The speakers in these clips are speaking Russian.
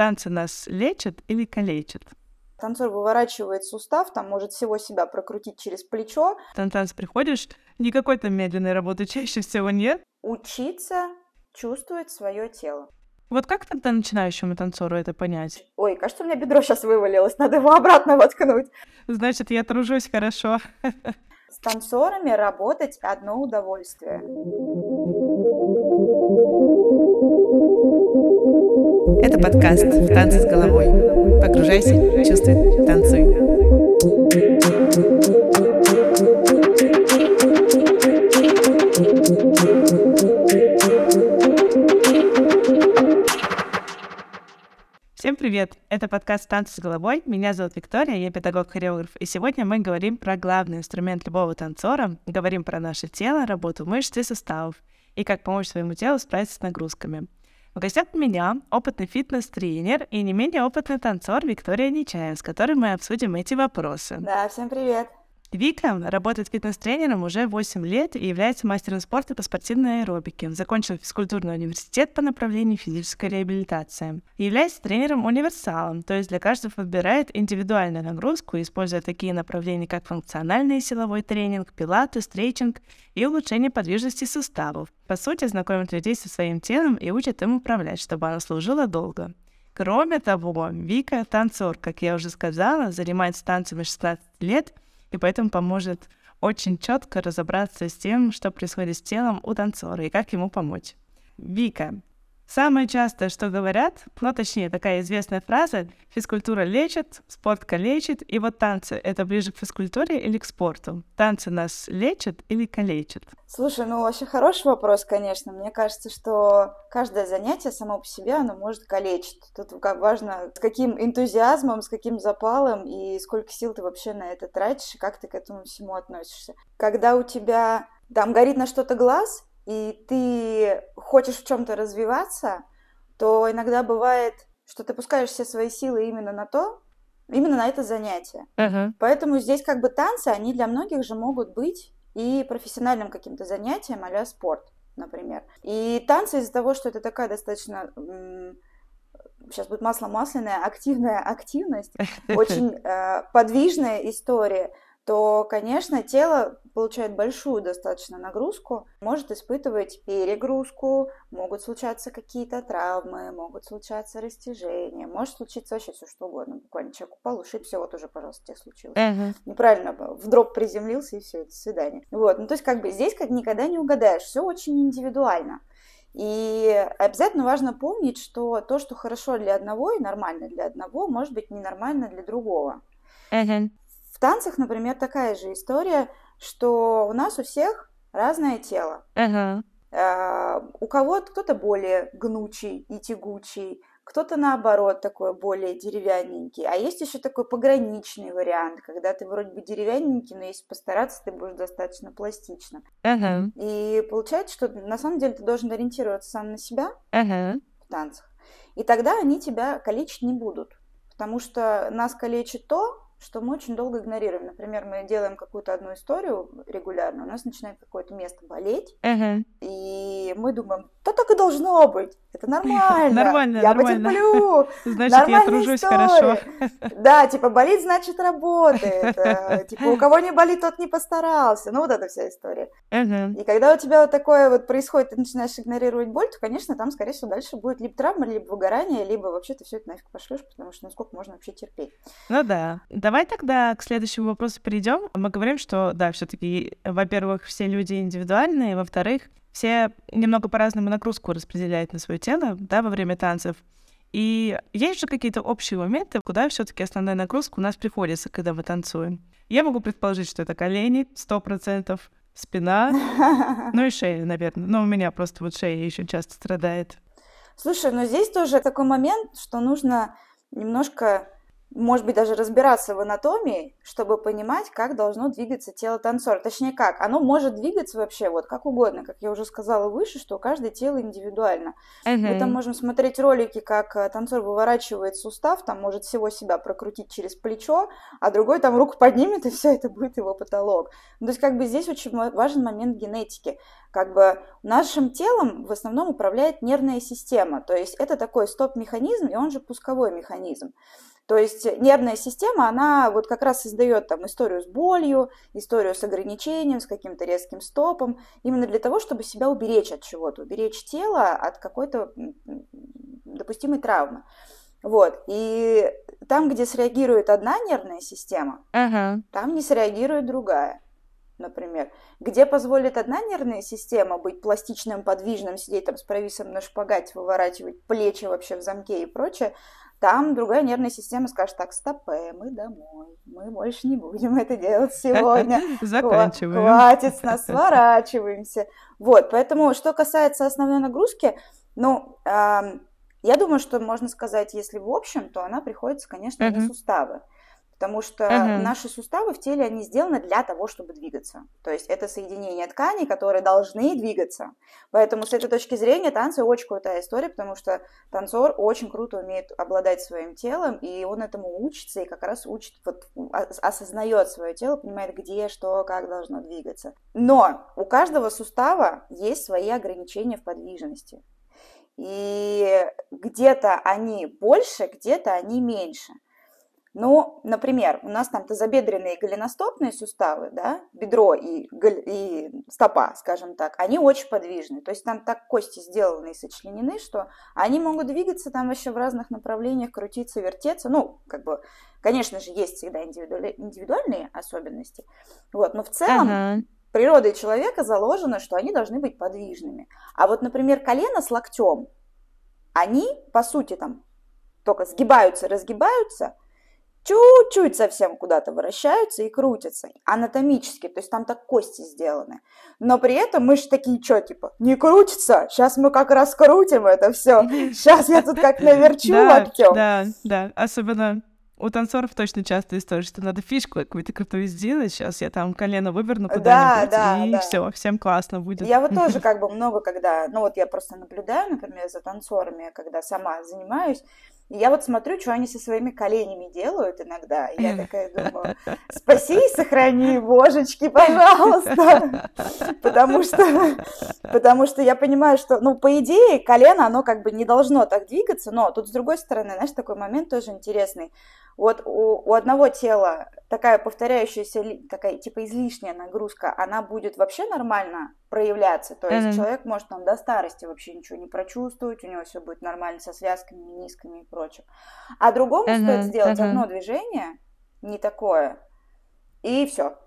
Танцы нас лечат или калечат? Танцор выворачивает сустав, там может всего себя прокрутить через плечо. На танц приходишь, никакой там медленной работы чаще всего нет. Учиться чувствовать свое тело. Вот как тогда начинающему танцору это понять? Ой, кажется, у меня бедро сейчас вывалилось, надо его обратно воткнуть. Значит, я тружусь хорошо. С танцорами работать одно удовольствие. Это подкаст «Танцы с головой». Погружайся, чувствуй, танцуй. Всем привет! Это подкаст «Танцы с головой». Меня зовут Виктория, я педагог-хореограф. И сегодня мы говорим про главный инструмент любого танцора. Говорим про наше тело, работу мышц и суставов. И как помочь своему телу справиться с нагрузками. В гостях у меня опытный фитнес-тренер и не менее опытный танцор Виктория Нечаев, с которой мы обсудим эти вопросы. Да, всем привет! Вика работает фитнес-тренером уже 8 лет и является мастером спорта по спортивной аэробике. Закончила физкультурный университет по направлению физической реабилитации. Является тренером-универсалом, то есть для каждого выбирает индивидуальную нагрузку, используя такие направления, как функциональный силовой тренинг, пилаты, стрейчинг и улучшение подвижности суставов. По сути, знакомит людей со своим телом и учит им управлять, чтобы оно служило долго. Кроме того, Вика — танцор, как я уже сказала, занимается танцами 16 лет — и поэтому поможет очень четко разобраться с тем, что происходит с телом у танцора и как ему помочь. Вика, Самое частое, что говорят, ну, точнее, такая известная фраза, физкультура лечит, спорт калечит, и вот танцы — это ближе к физкультуре или к спорту? Танцы нас лечат или калечат? Слушай, ну вообще хороший вопрос, конечно. Мне кажется, что каждое занятие само по себе, оно может калечить. Тут важно, с каким энтузиазмом, с каким запалом и сколько сил ты вообще на это тратишь, и как ты к этому всему относишься. Когда у тебя там горит на что-то глаз, и ты хочешь в чем-то развиваться, то иногда бывает, что ты пускаешь все свои силы именно на то, именно на это занятие. Uh-huh. Поэтому здесь как бы танцы, они для многих же могут быть и профессиональным каким-то занятием, а спорт, например. И танцы из-за того, что это такая достаточно сейчас будет масло масляная, активная активность, очень э, подвижная история, то, конечно, тело получает большую достаточно нагрузку, может испытывать перегрузку, могут случаться какие-то травмы, могут случаться растяжения, может случиться вообще все что угодно. Буквально человек упал, ушиб, все, вот уже, пожалуйста, тебе случилось. Uh-huh. Неправильно, в дроп приземлился, и все, до свидания. Вот, ну то есть как бы здесь как никогда не угадаешь, все очень индивидуально. И обязательно важно помнить, что то, что хорошо для одного и нормально для одного, может быть ненормально для другого. Uh-huh. В танцах, например, такая же история, что у нас у всех разное тело. Uh-huh. Uh, у кого-то кто-то более гнучий и тягучий, кто-то наоборот такой более деревянненький. А есть еще такой пограничный вариант, когда ты вроде бы деревянненький, но если постараться, ты будешь достаточно пластичным. Uh-huh. И получается, что на самом деле ты должен ориентироваться сам на себя uh-huh. в танцах. И тогда они тебя калечить не будут. Потому что нас калечит то, что мы очень долго игнорируем. Например, мы делаем какую-то одну историю регулярно, у нас начинает какое-то место болеть, uh-huh. и мы думаем, да так и должно быть, это нормально, нормально, я нормально. потерплю, значит, я тружусь история. хорошо. Да, типа болит, значит работает, э, типа у кого не болит, тот не постарался, ну вот эта вся история. Uh-huh. И когда у тебя вот такое вот происходит, ты начинаешь игнорировать боль, то, конечно, там, скорее всего, дальше будет либо травма, либо выгорание, либо вообще ты все это нафиг пошлешь, потому что насколько можно вообще терпеть. Ну да. Давай тогда к следующему вопросу перейдем. Мы говорим, что да, все-таки, во-первых, все люди индивидуальные, во-вторых, все немного по-разному нагрузку распределяют на свое тело, да, во время танцев. И есть же какие-то общие моменты, куда все-таки основная нагрузка у нас приходится, когда мы танцуем. Я могу предположить, что это колени, сто процентов, спина, ну и шея, наверное. Но у меня просто вот шея еще часто страдает. Слушай, ну здесь тоже такой момент, что нужно немножко может быть, даже разбираться в анатомии, чтобы понимать, как должно двигаться тело танцора. Точнее, как. Оно может двигаться вообще вот как угодно, как я уже сказала выше, что каждое тело индивидуально. Uh-huh. Мы там можем смотреть ролики, как э, танцор выворачивает сустав, там может всего себя прокрутить через плечо, а другой там руку поднимет, и все это будет его потолок. Ну, то есть, как бы здесь очень важен момент генетики. Как бы нашим телом в основном управляет нервная система, то есть это такой стоп-механизм, и он же пусковой механизм. То есть нервная система, она вот как раз создает там историю с болью, историю с ограничением, с каким-то резким стопом, именно для того, чтобы себя уберечь от чего-то, уберечь тело от какой-то допустимой травмы. Вот. И там, где среагирует одна нервная система, uh-huh. там не среагирует другая например, где позволит одна нервная система быть пластичным, подвижным, сидеть там с провисом на шпагате, выворачивать плечи вообще в замке и прочее, там другая нервная система скажет, так, стопэ, мы домой, мы больше не будем это делать сегодня. Заканчиваем. Хватит с нас, сворачиваемся. Вот, поэтому, что касается основной нагрузки, ну, я думаю, что можно сказать, если в общем, то она приходится, конечно, на суставы потому что uh-huh. наши суставы в теле, они сделаны для того, чтобы двигаться. То есть это соединение тканей, которые должны двигаться. Поэтому с этой точки зрения танцы очень крутая история, потому что танцор очень круто умеет обладать своим телом, и он этому учится, и как раз учит, вот, осознает свое тело, понимает, где, что, как должно двигаться. Но у каждого сустава есть свои ограничения в подвижности. И где-то они больше, где-то они меньше. Ну, например, у нас там тазобедренные и голеностопные суставы, да, бедро и, и стопа, скажем так, они очень подвижны. То есть там так кости сделаны и сочленены, что они могут двигаться там вообще в разных направлениях, крутиться, вертеться. Ну, как бы, конечно же, есть всегда индивидуальные особенности. Вот, но в целом uh-huh. природой человека заложено, что они должны быть подвижными. А вот, например, колено с локтем, они, по сути, там только сгибаются, разгибаются – чуть-чуть совсем куда-то вращаются и крутятся, анатомически, то есть там так кости сделаны. Но при этом мы же такие, что, типа, не крутится, сейчас мы как раз крутим это все, сейчас я тут как наверчу локтем. Да, да, особенно у танцоров точно часто история, что надо фишку какую-то крутую сделать. Сейчас я там колено выверну куда-нибудь, да, да, и да. все, всем классно будет. Я вот тоже как бы много когда, ну вот я просто наблюдаю, например, за танцорами, когда сама занимаюсь, и я вот смотрю, что они со своими коленями делают иногда. И я такая думаю, спаси и сохрани, божечки, пожалуйста. Потому что, потому что я понимаю, что, ну, по идее, колено, оно как бы не должно так двигаться, но тут с другой стороны, знаешь, такой момент тоже интересный. Вот у, у одного тела такая повторяющаяся, такая типа излишняя нагрузка, она будет вообще нормально проявляться. То есть mm-hmm. человек может там до старости вообще ничего не прочувствовать, у него все будет нормально со связками, менисками и прочим. А другому mm-hmm. стоит сделать mm-hmm. одно движение, не такое, и все.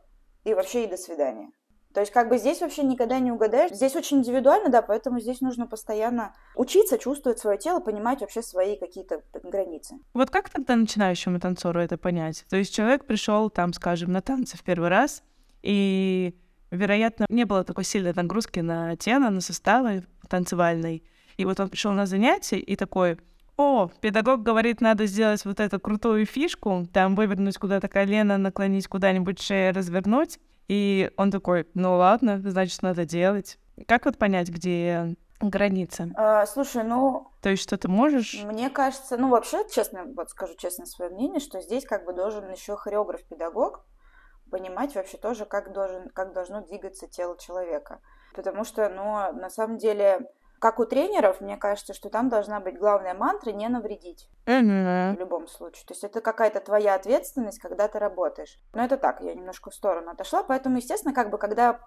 И вообще и до свидания. То есть как бы здесь вообще никогда не угадаешь. Здесь очень индивидуально, да, поэтому здесь нужно постоянно учиться, чувствовать свое тело, понимать вообще свои какие-то границы. Вот как тогда начинающему танцору это понять? То есть человек пришел там, скажем, на танцы в первый раз, и, вероятно, не было такой сильной нагрузки на тело, на суставы танцевальной. И вот он пришел на занятие и такой, о, педагог говорит, надо сделать вот эту крутую фишку, там вывернуть куда-то колено, наклонить куда-нибудь шею, развернуть. И он такой, ну ладно, значит, надо делать. Как вот понять, где граница? А, слушай, ну... То есть что ты можешь? Мне кажется, ну вообще, честно, вот скажу честно свое мнение, что здесь как бы должен еще хореограф-педагог понимать вообще тоже, как, должен, как должно двигаться тело человека. Потому что, ну, на самом деле, как у тренеров, мне кажется, что там должна быть главная мантра не навредить. Mm-hmm. В любом случае. То есть это какая-то твоя ответственность, когда ты работаешь. Но это так, я немножко в сторону отошла. Поэтому, естественно, как бы когда,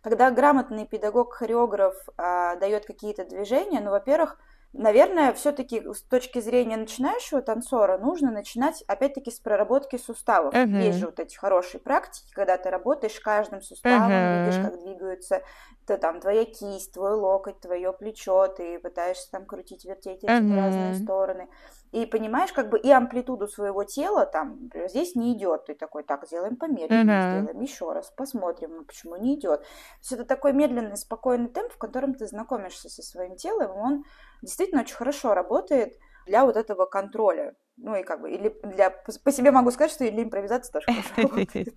когда грамотный педагог-хореограф а, дает какие-то движения, ну, во-первых, Наверное, все-таки с точки зрения начинающего танцора нужно начинать, опять-таки, с проработки суставов. Uh-huh. Есть же вот эти хорошие практики, когда ты работаешь каждым суставом, uh-huh. видишь, как двигаются то там твоя кисть, твой локоть, твое плечо, ты пытаешься там крутить, вертеть эти uh-huh. разные стороны. И понимаешь, как бы и амплитуду своего тела там например, здесь не идет. Ты такой, так, сделаем помедленнее, uh-huh. сделаем еще раз, посмотрим, ну почему не идет. То есть это такой медленный, спокойный темп, в котором ты знакомишься со своим телом, и он действительно очень хорошо работает для вот этого контроля Ну и как бы, или для, по себе могу сказать, что и для импровизации тоже хорошо.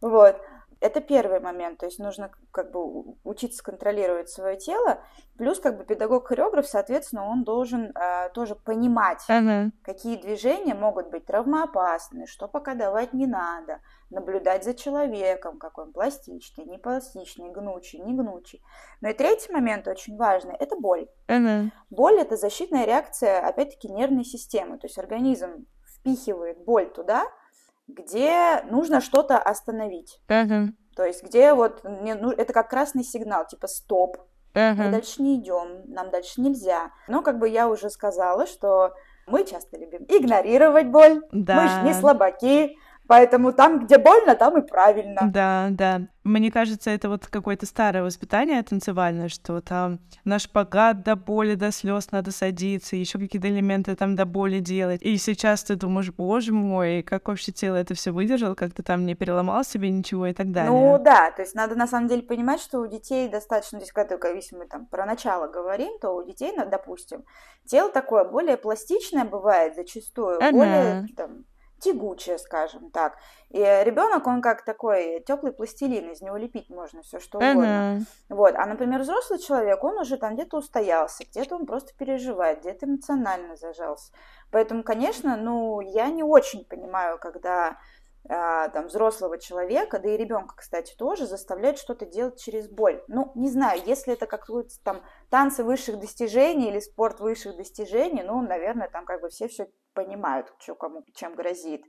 Вот. Это первый момент, то есть нужно как бы учиться контролировать свое тело. Плюс как бы педагог-хореограф, соответственно, он должен э, тоже понимать, uh-huh. какие движения могут быть травмоопасны, что пока давать не надо, наблюдать за человеком, какой он пластичный, не пластичный, гнучий, не гнучий. Но и третий момент очень важный – это боль. Uh-huh. Боль – это защитная реакция, опять-таки, нервной системы, то есть организм впихивает боль туда, где нужно что-то остановить. Uh-huh. То есть где вот не, ну, это как красный сигнал, типа стоп, uh-huh. мы дальше не идем, нам дальше нельзя. Но как бы я уже сказала, что мы часто любим игнорировать боль, да. мы же не слабаки, Поэтому там, где больно, там и правильно. Да, да. Мне кажется, это вот какое-то старое воспитание танцевальное, что там на шпагат до боли, до слез надо садиться, еще какие-то элементы там до боли делать. И сейчас ты думаешь, боже мой, как вообще тело это все выдержал, как ты там не переломал себе ничего и так далее. Ну да, то есть надо на самом деле понимать, что у детей достаточно, то есть когда если мы там про начало говорим, то у детей, ну, допустим, тело такое более пластичное бывает зачастую, ага. более там, тягучее, скажем так. И ребенок, он как такой теплый пластилин, из него лепить можно все что угодно. Uh-huh. Вот. А, например, взрослый человек, он уже там где-то устоялся, где-то он просто переживает, где-то эмоционально зажался. Поэтому, конечно, ну, я не очень понимаю, когда там, взрослого человека, да и ребенка, кстати, тоже заставляет что-то делать через боль. Ну, не знаю, если это какой-то там танцы высших достижений или спорт высших достижений, ну, наверное, там как бы все все понимают, что кому чем грозит.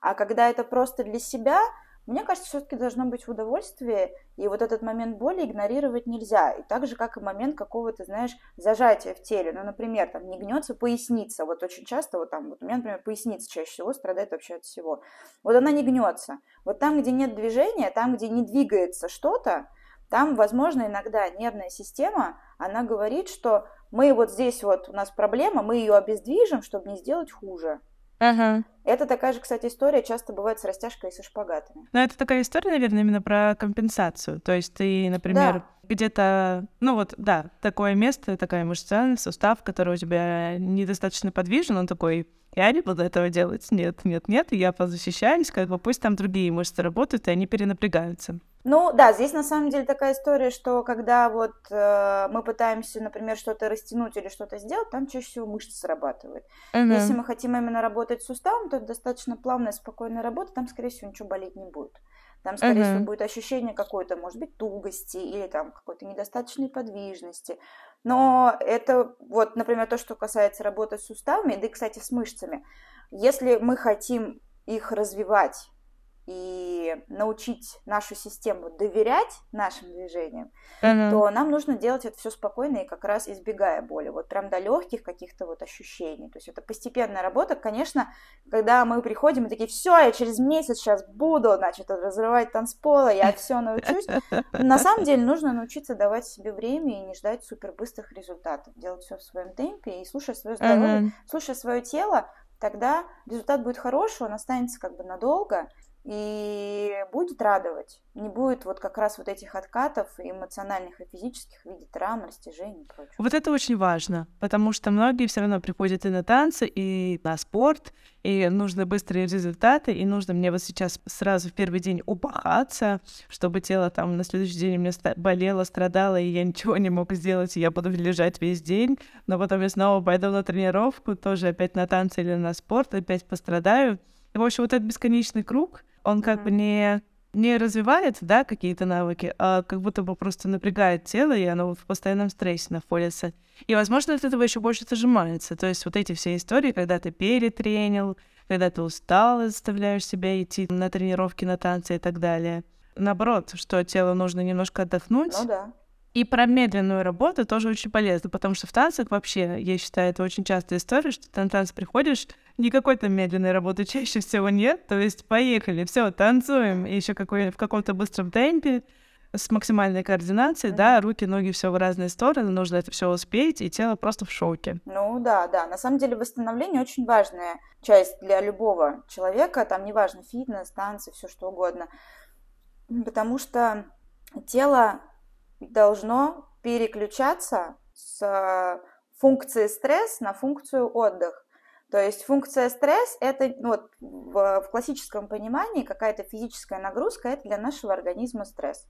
А когда это просто для себя, мне кажется, все-таки должно быть в удовольствии, и вот этот момент боли игнорировать нельзя. И так же, как и момент какого-то, знаешь, зажатия в теле. Ну, например, там не гнется поясница. Вот очень часто, вот там, вот у меня, например, поясница чаще всего страдает вообще от всего. Вот она не гнется. Вот там, где нет движения, там, где не двигается что-то, там, возможно, иногда нервная система, она говорит, что мы вот здесь вот, у нас проблема, мы ее обездвижим, чтобы не сделать хуже. Ага. Это такая же, кстати, история часто бывает с растяжкой и со шпагатами. Но это такая история, наверное, именно про компенсацию. То есть ты, например, да. где-то, ну вот, да, такое место, такая мышца, сустав, который у тебя недостаточно подвижен, он такой, я не буду этого делать, нет, нет, нет, и я позащищаюсь, как бы пусть там другие мышцы работают, и они перенапрягаются. Ну да, здесь на самом деле такая история, что когда вот э, мы пытаемся, например, что-то растянуть или что-то сделать, там чаще всего мышцы срабатывают. Uh-huh. Если мы хотим именно работать с суставом, то это достаточно плавная, спокойная работа, там, скорее всего, ничего болеть не будет. Там, скорее uh-huh. всего, будет ощущение какой-то, может быть, тугости или там какой-то недостаточной подвижности. Но это вот, например, то, что касается работы с суставами, да и, кстати, с мышцами. Если мы хотим их развивать и научить нашу систему доверять нашим движениям, uh-huh. то нам нужно делать это все спокойно и как раз избегая боли, вот прям до легких каких-то вот ощущений. То есть это постепенная работа. Конечно, когда мы приходим и такие, все, я через месяц сейчас буду, значит, разрывать танцпола, я все научусь. На самом деле нужно научиться давать себе время и не ждать супер быстрых результатов, делать все в своем темпе и слушая свое здоровье, uh-huh. слушая свое тело, тогда результат будет хороший, он останется как бы надолго, и будет радовать. Не будет вот как раз вот этих откатов эмоциональных и физических в виде травм, растяжений и прочего. Вот это очень важно, потому что многие все равно приходят и на танцы, и на спорт, и нужны быстрые результаты, и нужно мне вот сейчас сразу в первый день упахаться, чтобы тело там на следующий день у меня болело, страдало, и я ничего не мог сделать, и я буду лежать весь день, но потом я снова пойду на тренировку, тоже опять на танцы или на спорт, опять пострадаю. И, в общем, вот этот бесконечный круг — он как бы не не развивает, да, какие-то навыки, а как будто бы просто напрягает тело, и оно в постоянном стрессе находится. И, возможно, от этого еще больше зажимается. То есть вот эти все истории, когда ты перетренил, когда ты устал и заставляешь себя идти на тренировки, на танцы и так далее. Наоборот, что телу нужно немножко отдохнуть. Ну да. И про медленную работу тоже очень полезно, потому что в танцах вообще, я считаю, это очень частая история, что ты на танцы приходишь, никакой там медленной работы чаще всего нет, то есть поехали, все, танцуем, и еще какой, в каком-то быстром темпе, с максимальной координацией, mm-hmm. да, руки, ноги все в разные стороны, нужно это все успеть, и тело просто в шоке. Ну да, да. На самом деле восстановление очень важная часть для любого человека, там неважно фитнес, танцы, все что угодно, потому что тело должно переключаться с функции стресс на функцию отдых. То есть функция стресс это ну, вот, в классическом понимании какая-то физическая нагрузка это для нашего организма стресс.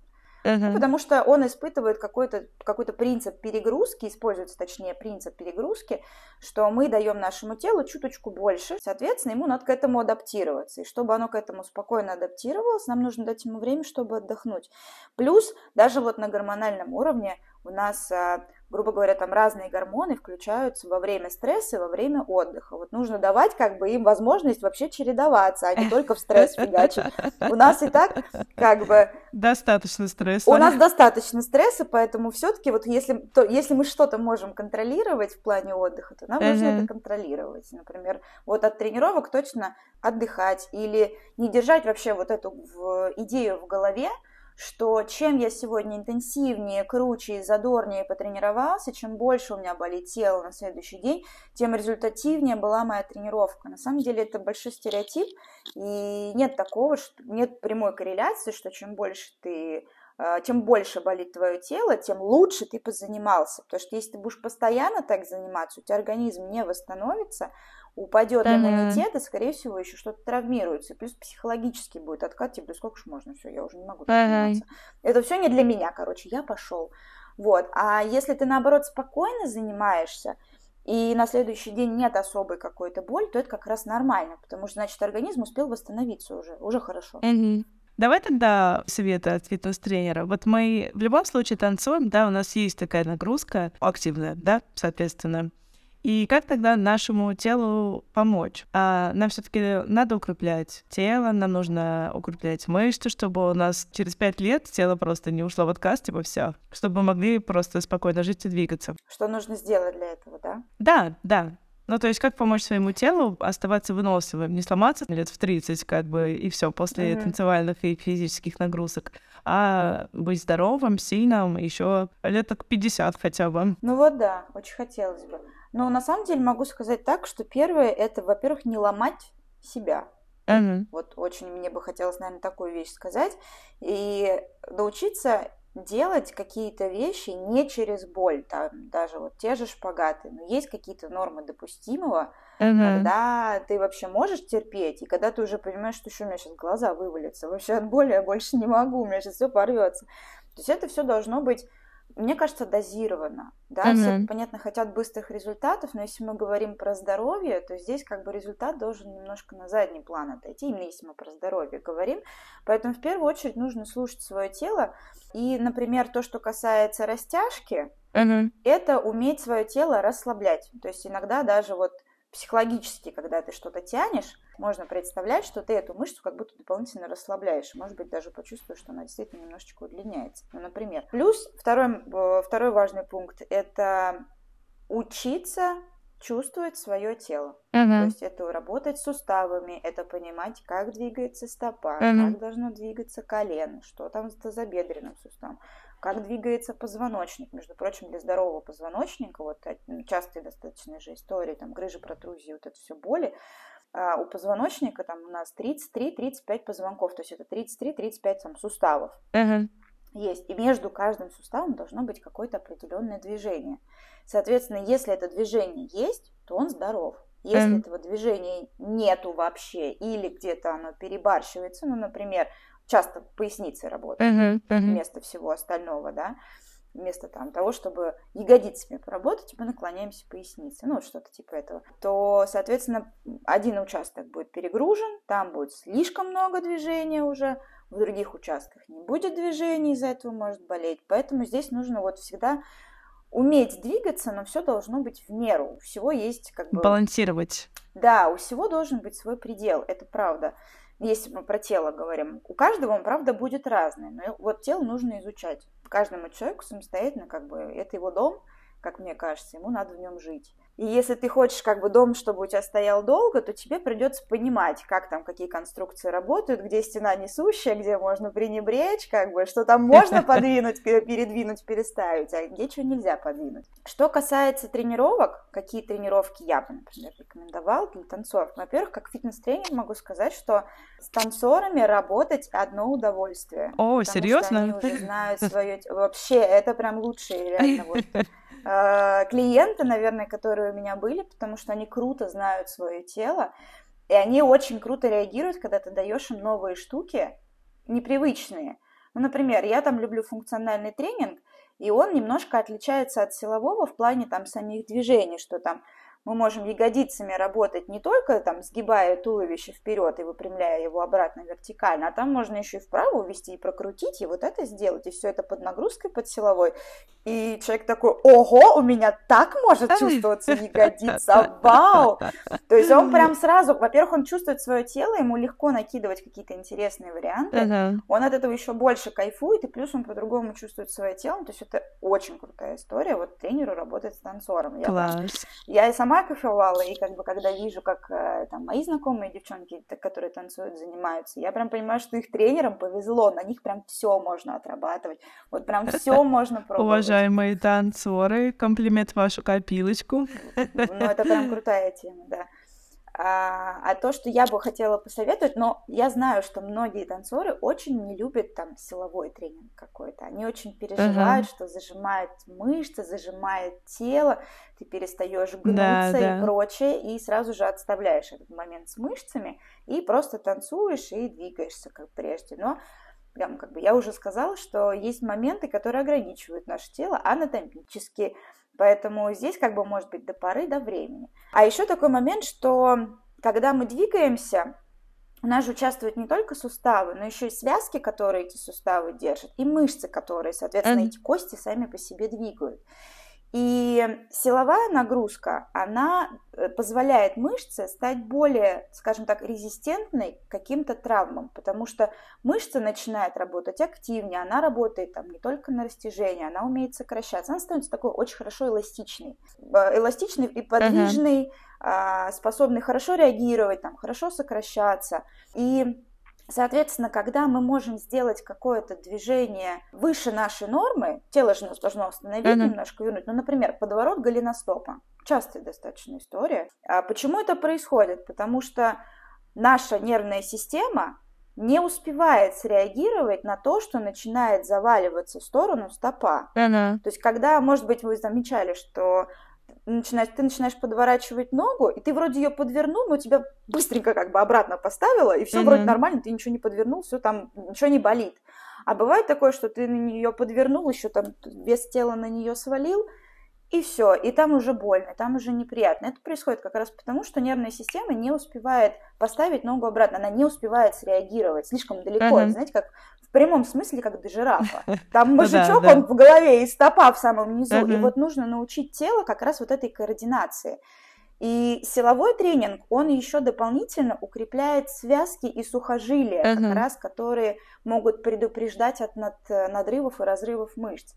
Ну, потому что он испытывает какой-то какой принцип перегрузки, используется точнее принцип перегрузки, что мы даем нашему телу чуточку больше, соответственно, ему надо к этому адаптироваться. И чтобы оно к этому спокойно адаптировалось, нам нужно дать ему время, чтобы отдохнуть. Плюс даже вот на гормональном уровне у нас а, грубо говоря, там разные гормоны включаются во время стресса и во время отдыха. Вот нужно давать как бы им возможность вообще чередоваться, а не только в стресс фигачить. У нас и так как бы... Достаточно стресса. У нас достаточно стресса, поэтому все таки вот если, то, если мы что-то можем контролировать в плане отдыха, то нам нужно это контролировать. Например, вот от тренировок точно отдыхать или не держать вообще вот эту в, идею в голове, что чем я сегодня интенсивнее, круче и задорнее потренировался, чем больше у меня болит тело на следующий день, тем результативнее была моя тренировка. На самом деле это большой стереотип, и нет такого, что нет прямой корреляции, что чем больше ты э, тем больше болит твое тело, тем лучше ты позанимался. Потому что если ты будешь постоянно так заниматься, у тебя организм не восстановится, упадет да, иммунитет, и, скорее всего, еще что-то травмируется. плюс психологически будет откат, тебе, сколько ж можно, все, я уже не могу ага. Это все не для меня, короче, я пошел. Вот. А если ты, наоборот, спокойно занимаешься, и на следующий день нет особой какой-то боли, то это как раз нормально, потому что, значит, организм успел восстановиться уже, уже хорошо. Угу. Давай тогда советы от фитнес-тренера. Вот мы в любом случае танцуем, да, у нас есть такая нагрузка активная, да, соответственно. И как тогда нашему телу помочь? А нам все-таки надо укреплять тело, нам нужно укреплять мышцы, чтобы у нас через пять лет тело просто не ушло в отказ, типа все, чтобы мы могли просто спокойно жить и двигаться. Что нужно сделать для этого, да? Да, да. Ну, то есть, как помочь своему телу оставаться выносливым, не сломаться лет в 30, как бы, и все после mm-hmm. танцевальных и физических нагрузок, а быть здоровым, сильным еще лет так 50 хотя бы. Ну вот да, очень хотелось бы. Но на самом деле могу сказать так, что первое это, во-первых, не ломать себя. Uh-huh. Вот очень мне бы хотелось, наверное, такую вещь сказать. И научиться делать какие-то вещи не через боль, там, даже вот те же шпагаты, но есть какие-то нормы допустимого, uh-huh. когда ты вообще можешь терпеть, и когда ты уже понимаешь, что еще у меня сейчас глаза вывалятся, вообще от боли я больше не могу, у меня сейчас все порвется. То есть это все должно быть мне кажется, дозировано. Да, mm-hmm. все, понятно, хотят быстрых результатов, но если мы говорим про здоровье, то здесь как бы результат должен немножко на задний план отойти, именно если мы про здоровье говорим. Поэтому в первую очередь нужно слушать свое тело. И, например, то, что касается растяжки, mm-hmm. это уметь свое тело расслаблять. То есть иногда даже вот психологически, когда ты что-то тянешь, можно представлять, что ты эту мышцу как будто дополнительно расслабляешь. Может быть, даже почувствуешь, что она действительно немножечко удлиняется. Ну, например. Плюс второй, э, второй важный пункт – это учиться чувствовать свое тело. Uh-huh. То есть это работать с суставами, это понимать, как двигается стопа, uh-huh. как должно двигаться колено, что там с тазобедренным суставом как двигается позвоночник. Между прочим, для здорового позвоночника, вот частые достаточно же истории, там грыжи, протрузии, вот это все боли, а у позвоночника там у нас 33-35 позвонков, то есть это 33-35 там суставов. Uh-huh. Есть. И между каждым суставом должно быть какое-то определенное движение. Соответственно, если это движение есть, то он здоров. Если uh-huh. этого движения нету вообще, или где-то оно перебарщивается, ну, например, часто поясницы работают uh-huh, uh-huh. вместо всего остального, да, вместо там того, чтобы ягодицами поработать, мы наклоняемся поясницей, ну, что-то типа этого, то, соответственно, один участок будет перегружен, там будет слишком много движения уже, в других участках не будет движения, из-за этого может болеть, поэтому здесь нужно вот всегда уметь двигаться, но все должно быть в меру. У всего есть как бы... Балансировать. Да, у всего должен быть свой предел, это правда если мы про тело говорим, у каждого он, правда, будет разный. Но вот тело нужно изучать. Каждому человеку самостоятельно, как бы, это его дом, как мне кажется, ему надо в нем жить. И если ты хочешь как бы дом, чтобы у тебя стоял долго, то тебе придется понимать, как там какие конструкции работают, где стена несущая, где можно пренебречь, как бы, что там можно подвинуть, передвинуть, переставить, а где что нельзя подвинуть. Что касается тренировок, какие тренировки я бы, например, рекомендовал для танцоров. Во-первых, как фитнес-тренер могу сказать, что с танцорами работать одно удовольствие. О, серьезно? Они уже знают свое... Вообще, это прям лучшее, реально, вот э, клиенты, наверное, которые у меня были, потому что они круто знают свое тело, и они очень круто реагируют, когда ты даешь им новые штуки, непривычные. Ну, например, я там люблю функциональный тренинг, и он немножко отличается от силового в плане там самих движений, что там мы можем ягодицами работать не только там сгибая туловище вперед и выпрямляя его обратно вертикально, а там можно еще и вправо увести и прокрутить, и вот это сделать, и все это под нагрузкой, под силовой. И человек такой, ого, у меня так может чувствоваться ягодица, вау! То есть он прям сразу, во-первых, он чувствует свое тело, ему легко накидывать какие-то интересные варианты, uh-huh. он от этого еще больше кайфует, и плюс он по-другому чувствует свое тело, то есть это очень крутая история, вот тренеру работать с танцором. Класс. Я, я сама кайфовала, и как бы когда вижу, как э, там мои знакомые девчонки, которые танцуют, занимаются, я прям понимаю, что их тренерам повезло, на них прям все можно отрабатывать, вот прям все можно пробовать. Уважаемые танцоры, комплимент вашу копилочку. Ну, это прям крутая тема, да. А, а то, что я бы хотела посоветовать, но я знаю, что многие танцоры очень не любят там силовой тренинг какой-то. Они очень переживают, uh-huh. что зажимает мышцы, зажимает тело, ты перестаешь гнуться да, и да. прочее, и сразу же отставляешь этот момент с мышцами и просто танцуешь и двигаешься как прежде. Но прям как бы я уже сказала, что есть моменты, которые ограничивают наше тело анатомически, Поэтому здесь как бы может быть до поры, до времени. А еще такой момент, что когда мы двигаемся, у нас же участвуют не только суставы, но еще и связки, которые эти суставы держат, и мышцы, которые, соответственно, эти кости сами по себе двигают. И силовая нагрузка, она э, позволяет мышце стать более, скажем так, резистентной к каким-то травмам, потому что мышца начинает работать активнее, она работает там не только на растяжение, она умеет сокращаться, она становится такой очень хорошо эластичной, э, эластичной и подвижной, uh-huh. способной хорошо реагировать, там, хорошо сокращаться. И Соответственно, когда мы можем сделать какое-то движение выше нашей нормы, тело же нас должно остановить, uh-huh. немножко вернуть. Ну, например, подворот голеностопа. Частая достаточно история. А почему это происходит? Потому что наша нервная система не успевает среагировать на то, что начинает заваливаться в сторону стопа. Uh-huh. То есть, когда, может быть, вы замечали, что начинаешь, ты начинаешь подворачивать ногу, и ты вроде ее подвернул, но тебя быстренько как бы обратно поставила, и все mm-hmm. вроде нормально, ты ничего не подвернул, все там, ничего не болит. А бывает такое, что ты на нее подвернул, еще там вес тела на нее свалил, и все, и там уже больно, там уже неприятно. Это происходит как раз потому, что нервная система не успевает поставить ногу обратно, она не успевает среагировать слишком далеко. Uh-huh. знаете, как в прямом смысле, как до жирафа. Там мужичок, он в голове и стопа в самом низу. И вот нужно научить тело как раз вот этой координации. И силовой тренинг, он еще дополнительно укрепляет связки и сухожилия, uh-huh. как раз, которые могут предупреждать от над, надрывов и разрывов мышц.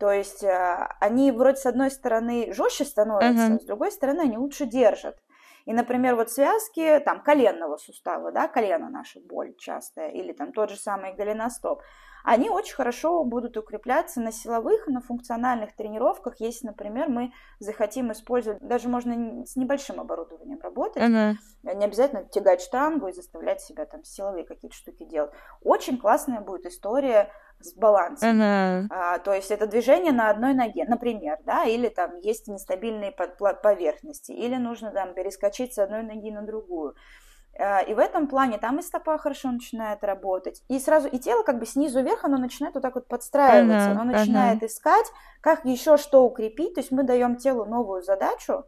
То есть э, они вроде с одной стороны жестче становятся, uh-huh. с другой стороны они лучше держат. И, например, вот связки там коленного сустава, да, колено наша боль частая, или там тот же самый голеностоп, они очень хорошо будут укрепляться на силовых и на функциональных тренировках, если, например, мы захотим использовать, даже можно с небольшим оборудованием работать, uh-huh. не обязательно тягать штангу и заставлять себя там силовые какие-то штуки делать. Очень классная будет история с балансом. Uh-huh. А, то есть это движение на одной ноге, например, да, или там есть нестабильные поверхности, или нужно там перескочить с одной ноги на другую. А, и в этом плане там и стопа хорошо начинает работать. И сразу, и тело как бы снизу вверх, оно начинает вот так вот подстраиваться. Uh-huh, оно начинает uh-huh. искать, как еще что укрепить. То есть мы даем телу новую задачу,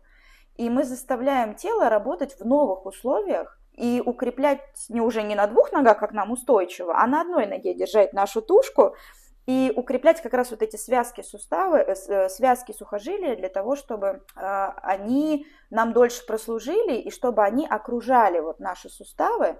и мы заставляем тело работать в новых условиях, и укреплять не уже не на двух ногах, как нам устойчиво, а на одной ноге держать нашу тушку, и укреплять как раз вот эти связки суставы, э, э, связки сухожилия для того, чтобы э, они нам дольше прослужили и чтобы они окружали вот наши суставы,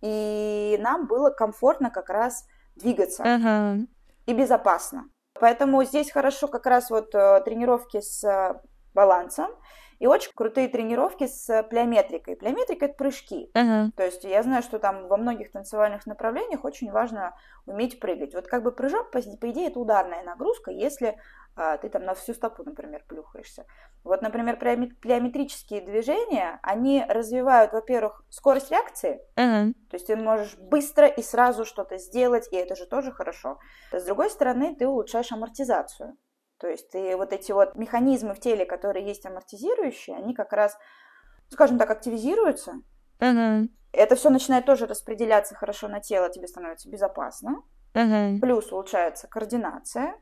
и нам было комфортно как раз двигаться uh-huh. и безопасно. Поэтому здесь хорошо как раз вот тренировки с балансом, и очень крутые тренировки с плеометрикой. Плеометрика — это прыжки. Uh-huh. То есть я знаю, что там во многих танцевальных направлениях очень важно уметь прыгать. Вот как бы прыжок, по, по идее, это ударная нагрузка, если а, ты там на всю стопу, например, плюхаешься. Вот, например, плеометрические движения, они развивают, во-первых, скорость реакции, uh-huh. то есть ты можешь быстро и сразу что-то сделать, и это же тоже хорошо. С другой стороны, ты улучшаешь амортизацию. То есть и вот эти вот механизмы в теле, которые есть амортизирующие, они как раз, скажем так, активизируются. Uh-huh. Это все начинает тоже распределяться хорошо на тело, тебе становится безопасно. Uh-huh. Плюс улучшается координация.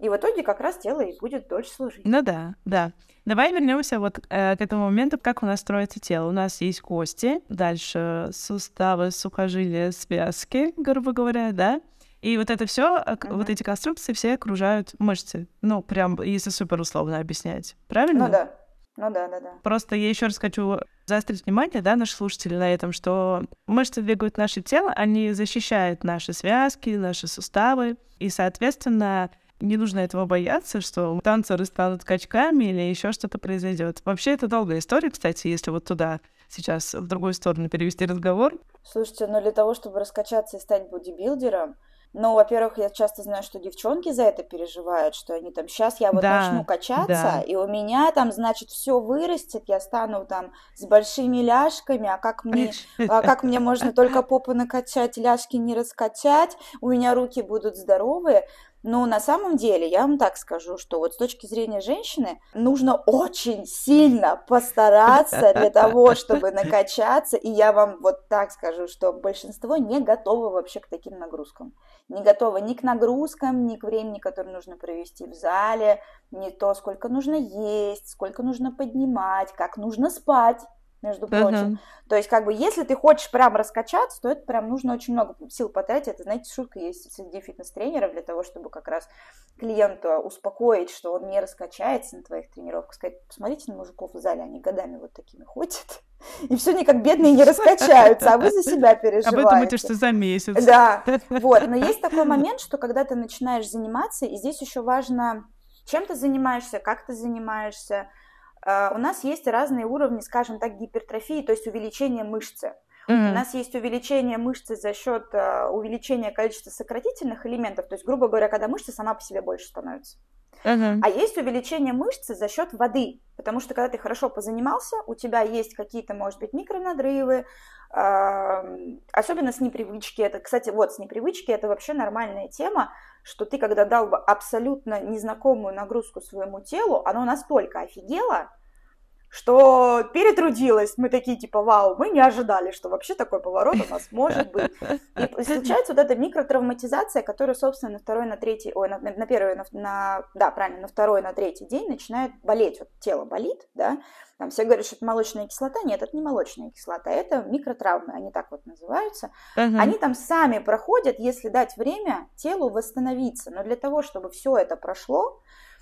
И в итоге как раз тело и будет дольше служить. Ну да, да. Давай вернемся вот э, к этому моменту, как у нас строится тело. У нас есть кости, дальше суставы, сухожилия, связки, грубо говоря, да? И вот это все, uh-huh. вот эти конструкции все окружают мышцы. Ну, прям, если супер условно объяснять. Правильно? Ну да. Ну да, да, да. Просто я еще раз хочу заострить внимание, да, наших слушателей на этом, что мышцы двигают наше тело, они защищают наши связки, наши суставы, и, соответственно, не нужно этого бояться, что танцоры станут качками или еще что-то произойдет. Вообще это долгая история, кстати, если вот туда сейчас в другую сторону перевести разговор. Слушайте, но для того, чтобы раскачаться и стать бодибилдером, ну, во-первых, я часто знаю, что девчонки за это переживают, что они там, сейчас я вот да, начну качаться, да. и у меня там, значит, все вырастет, я стану там с большими ляжками, а как мне, а как мне можно только попу накачать, ляжки не раскачать, у меня руки будут здоровые. Но на самом деле, я вам так скажу, что вот с точки зрения женщины нужно очень сильно постараться для того, чтобы накачаться. И я вам вот так скажу, что большинство не готово вообще к таким нагрузкам. Не готово ни к нагрузкам, ни к времени, которое нужно провести в зале, не то, сколько нужно есть, сколько нужно поднимать, как нужно спать между прочим. Uh-huh. То есть, как бы, если ты хочешь прям раскачаться, то это прям нужно очень много сил потратить. Это, знаете, шутка есть среди фитнес-тренеров для того, чтобы как раз клиента успокоить, что он не раскачается на твоих тренировках. Сказать, посмотрите на мужиков в зале, они годами вот такими ходят. И все никак бедные не раскачаются, а вы за себя переживаете. А вы думаете, что за месяц. Да, вот. Но есть такой момент, что когда ты начинаешь заниматься, и здесь еще важно, чем ты занимаешься, как ты занимаешься, у нас есть разные уровни, скажем так, гипертрофии, то есть увеличения мышцы. Mm-hmm. У нас есть увеличение мышцы за счет uh, увеличения количества сократительных элементов, то есть, грубо говоря, когда мышца сама по себе больше становится. Uh-huh. А есть увеличение мышцы за счет воды, потому что когда ты хорошо позанимался, у тебя есть какие-то, может быть, микронадрывы, э, особенно с непривычки. Это, кстати, вот с непривычки это вообще нормальная тема, что ты, когда дал абсолютно незнакомую нагрузку своему телу, оно настолько офигело, что перетрудилась. Мы такие, типа, вау, мы не ожидали, что вообще такой поворот у нас может быть. И случается вот эта микротравматизация, которая, собственно, на второй, на третий, ой, на, на первый, на, на, да, правильно, на второй, на третий день начинает болеть. Вот тело болит, да, там все говорят, что это молочная кислота. Нет, это не молочная кислота, это микротравмы, они так вот называются. Uh-huh. Они там сами проходят, если дать время телу восстановиться. Но для того, чтобы все это прошло,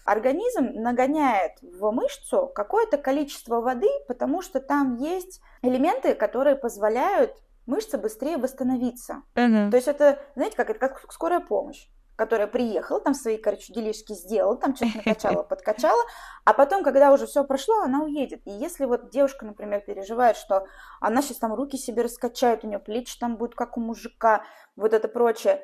организм нагоняет в мышцу какое-то количество воды, потому что там есть элементы, которые позволяют мышце быстрее восстановиться. Uh-huh. То есть это, знаете, как это как скорая помощь которая приехала, там свои, короче, делишки сделала, там что-то накачала, подкачала, а потом, когда уже все прошло, она уедет. И если вот девушка, например, переживает, что она сейчас там руки себе раскачает, у нее плечи там будут как у мужика, вот это прочее,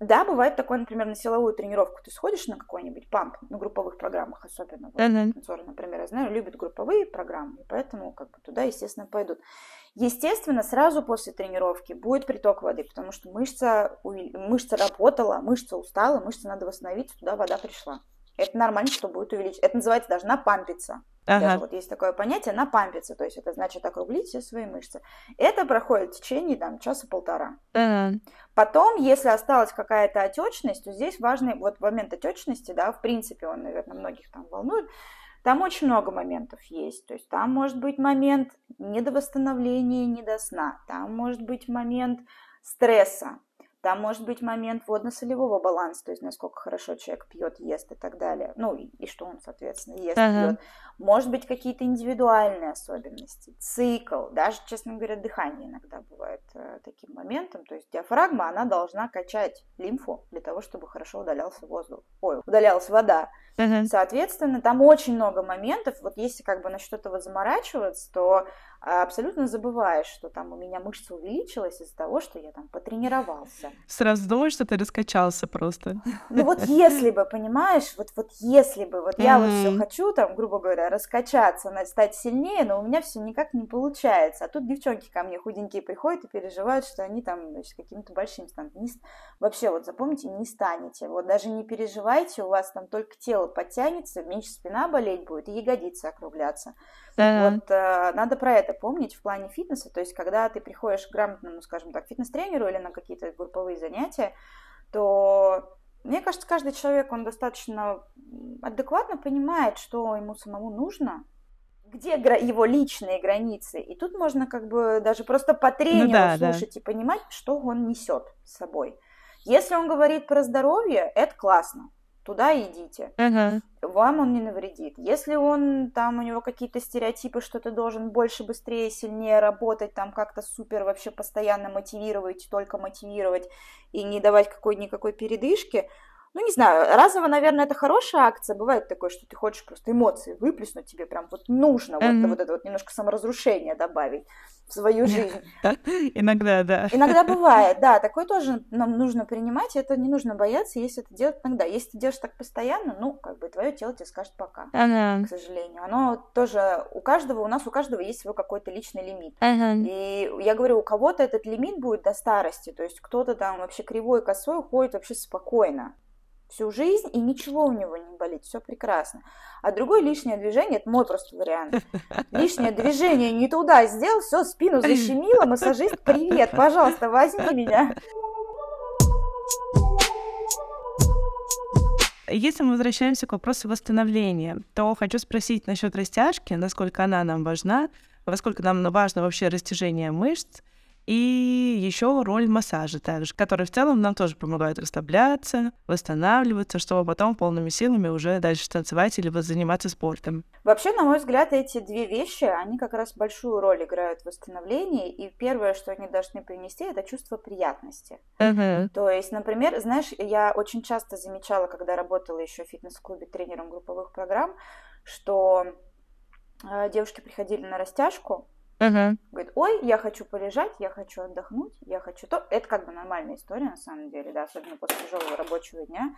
да, бывает такое, например, на силовую тренировку ты сходишь на какой-нибудь памп, на групповых программах особенно. Вот, uh-huh. танцоры, например, я знаю, любят групповые программы, и поэтому как бы туда, естественно, пойдут. Естественно, сразу после тренировки будет приток воды, потому что мышца, мышца работала, мышца устала, мышце надо восстановиться, туда вода пришла. Это нормально, что будет увеличить. Это называется даже напампиться. Ага. Даже вот есть такое понятие напампиться, то есть это значит округлить все свои мышцы. Это проходит в течение там часа-полтора. Ага. Потом, если осталась какая-то отечность, то здесь важный вот момент отечности, да, в принципе, он, наверное, многих там волнует. Там очень много моментов есть. То есть там может быть момент недовосстановления, недосна. Там может быть момент стресса. Там может быть момент водно-солевого баланса, то есть насколько хорошо человек пьет, ест и так далее. Ну, и, и что он, соответственно, ест, uh-huh. пьет. Может быть, какие-то индивидуальные особенности, цикл, даже, честно говоря, дыхание иногда бывает э, таким моментом. То есть диафрагма, она должна качать лимфу для того, чтобы хорошо удалялся воздух, ой, удалялась вода. Uh-huh. Соответственно, там очень много моментов. Вот если как бы на что-то вот заморачиваться, то абсолютно забываешь, что там у меня мышца увеличилась из-за того, что я там потренировался. Сразу думаешь, что ты раскачался просто. Ну вот если бы, понимаешь, вот, вот если бы, вот я вот все хочу там, грубо говоря, раскачаться, стать сильнее, но у меня все никак не получается. А тут девчонки ко мне худенькие приходят и переживают, что они там значит, какими-то большими станут. Не, вообще вот запомните, не станете. Вот даже не переживайте, у вас там только тело тело подтянется, меньше спина болеть будет и ягодицы округляться. Да. Вот э, надо про это помнить в плане фитнеса. То есть, когда ты приходишь к грамотному, скажем так, фитнес-тренеру или на какие-то групповые занятия, то мне кажется, каждый человек, он достаточно адекватно понимает, что ему самому нужно, где его личные границы. И тут можно как бы даже просто по тренеру ну, да, слушать да. и понимать, что он несет с собой. Если он говорит про здоровье, это классно. Туда идите. Uh-huh. Вам он не навредит. Если он там у него какие-то стереотипы, что ты должен больше, быстрее, сильнее работать, там как-то супер вообще постоянно мотивировать, только мотивировать и не давать какой-никакой передышки, ну, не знаю, разово, наверное, это хорошая акция. Бывает такое, что ты хочешь просто эмоции выплеснуть, тебе прям вот нужно mm-hmm. вот, вот это вот немножко саморазрушение добавить в свою жизнь. Иногда, да. Иногда бывает, да. Такое тоже нам нужно принимать, это не нужно бояться, если это делать иногда. Если ты делаешь так постоянно, ну, как бы твое тело тебе скажет пока, ага. к сожалению. Оно тоже, у каждого, у нас у каждого есть свой какой-то личный лимит. И я говорю, у кого-то этот лимит будет до старости, то есть кто-то там вообще кривой, косой уходит вообще спокойно всю жизнь, и ничего у него не болит, все прекрасно. А другое лишнее движение, это мой просто вариант. Лишнее движение не туда сделал, все, спину защемило, массажист, привет, пожалуйста, возьми меня. Если мы возвращаемся к вопросу восстановления, то хочу спросить насчет растяжки, насколько она нам важна, насколько нам важно вообще растяжение мышц, и еще роль массажа также, который в целом нам тоже помогает расслабляться, восстанавливаться, чтобы потом полными силами уже дальше танцевать или заниматься спортом. Вообще, на мой взгляд, эти две вещи, они как раз большую роль играют в восстановлении, и первое, что они должны принести, это чувство приятности. Uh-huh. То есть, например, знаешь, я очень часто замечала, когда работала еще в фитнес-клубе тренером групповых программ, что э, девушки приходили на растяжку, Uh-huh. Говорит, ой, я хочу полежать, я хочу отдохнуть, я хочу то. Это как бы нормальная история на самом деле, да, особенно после тяжелого рабочего дня,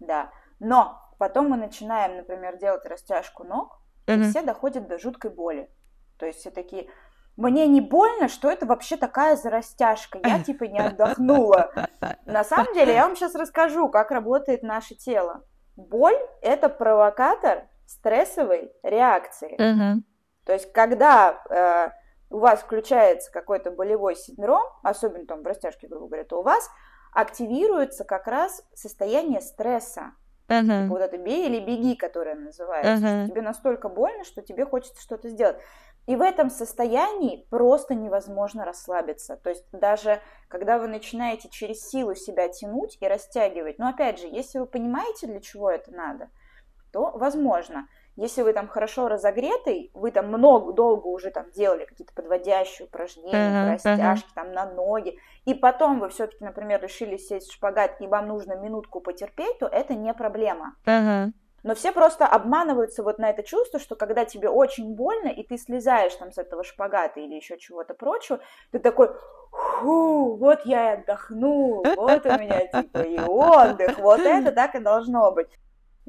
да. Но потом мы начинаем, например, делать растяжку ног, uh-huh. и все доходят до жуткой боли. То есть все такие, мне не больно, что это вообще такая за растяжка, я типа не отдохнула. На самом деле я вам сейчас расскажу, как работает наше тело. Боль – это провокатор стрессовой реакции. Uh-huh. То есть, когда э, у вас включается какой-то болевой синдром, особенно там в растяжке, грубо говоря, то у вас активируется как раз состояние стресса. Uh-huh. Вот это бей или беги, которое называется. Uh-huh. Тебе настолько больно, что тебе хочется что-то сделать. И в этом состоянии просто невозможно расслабиться. То есть даже когда вы начинаете через силу себя тянуть и растягивать, но опять же, если вы понимаете, для чего это надо, то возможно. Если вы там хорошо разогретый, вы там много, долго уже там делали какие-то подводящие упражнения, uh-huh, растяжки uh-huh. там на ноги, и потом вы все-таки, например, решили сесть в шпагат, и вам нужно минутку потерпеть, то это не проблема. Uh-huh. Но все просто обманываются вот на это чувство, что когда тебе очень больно, и ты слезаешь там с этого шпагата или еще чего-то прочего, ты такой, фу, вот я и отдохну, вот у меня типа и отдых, вот это так и должно быть.